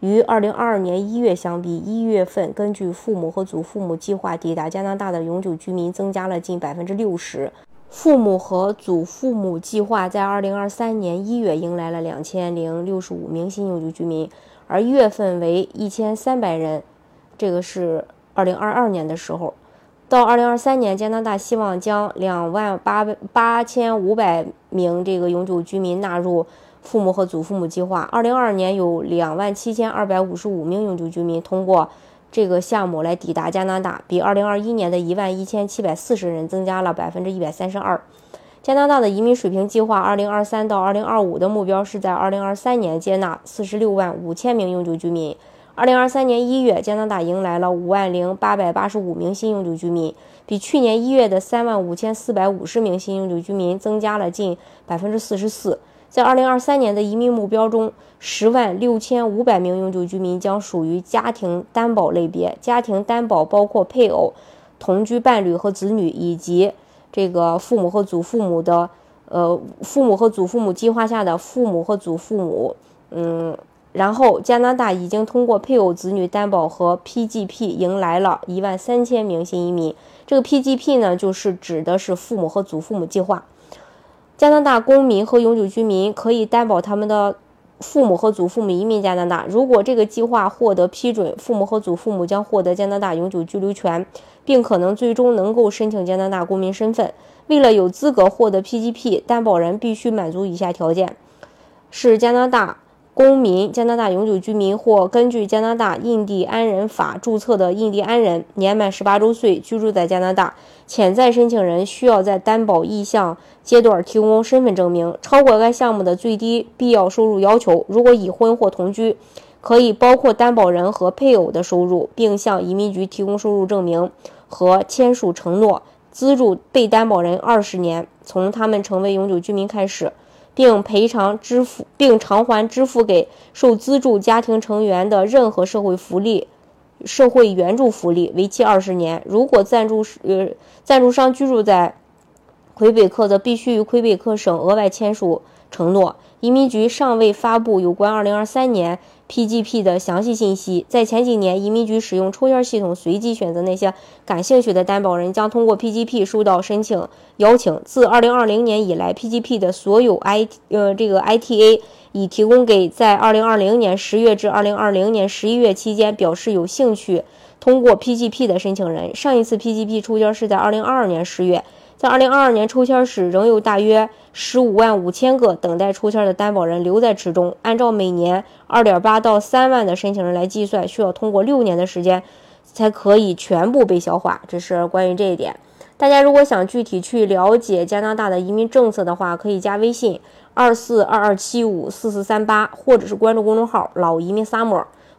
于二零二二年一月相比，一月份根据父母和祖父母计划抵达加拿大的永久居民增加了近百分之六十。父母和祖父母计划在二零二三年一月迎来了两千零六十五名新永久居民，而一月份为一千三百人。这个是二零二二年的时候。到二零二三年，加拿大希望将两万八八千五百名这个永久居民纳入。父母和祖父母计划，二零二二年有两万七千二百五十五名永久居民通过这个项目来抵达加拿大，比二零二一年的一万一千七百四十人增加了百分之一百三十二。加拿大的移民水平计划，二零二三到二零二五的目标是在二零二三年接纳四十六万五千名永久居民。二零二三年一月，加拿大迎来了五万零八百八十五名新永久居民，比去年一月的三万五千四百五十名新永久居民增加了近百分之四十四。在二零二三年的移民目标中，十万六千五百名永久居民将属于家庭担保类别。家庭担保包括配偶、同居伴侣和子女，以及这个父母和祖父母的，呃，父母和祖父母计划下的父母和祖父母。嗯，然后加拿大已经通过配偶、子女担保和 PGP 迎来了一万三千名新移民。这个 PGP 呢，就是指的是父母和祖父母计划。加拿大公民和永久居民可以担保他们的父母和祖父母移民加拿大。如果这个计划获得批准，父母和祖父母将获得加拿大永久居留权，并可能最终能够申请加拿大公民身份。为了有资格获得 PGP，担保人必须满足以下条件：是加拿大。公民、加拿大永久居民或根据加拿大印第安人法注册的印第安人，年满十八周岁，居住在加拿大。潜在申请人需要在担保意向阶段提供身份证明。超过该项目的最低必要收入要求，如果已婚或同居，可以包括担保人和配偶的收入，并向移民局提供收入证明和签署承诺，资助被担保人二十年，从他们成为永久居民开始。并赔偿支付，并偿还支付给受资助家庭成员的任何社会福利、社会援助福利，为期二十年。如果赞助呃赞助商居住在魁北克，则必须与魁北克省额外签署承诺。移民局尚未发布有关2023年 PGP 的详细信息。在前几年，移民局使用抽签系统随机选择那些感兴趣的担保人，将通过 PGP 收到申请邀请。自2020年以来，PGP 的所有 I 呃这个 ITA 已提供给在2020年10月至2020年11月期间表示有兴趣通过 PGP 的申请人。上一次 PGP 抽签是在2022年10月。在二零二二年抽签时，仍有大约十五万五千个等待抽签的担保人留在池中。按照每年二点八到三万的申请人来计算，需要通过六年的时间才可以全部被消化。这是关于这一点。大家如果想具体去了解加拿大的移民政策的话，可以加微信二四二二七五四四三八，或者是关注公众号“老移民 summer”。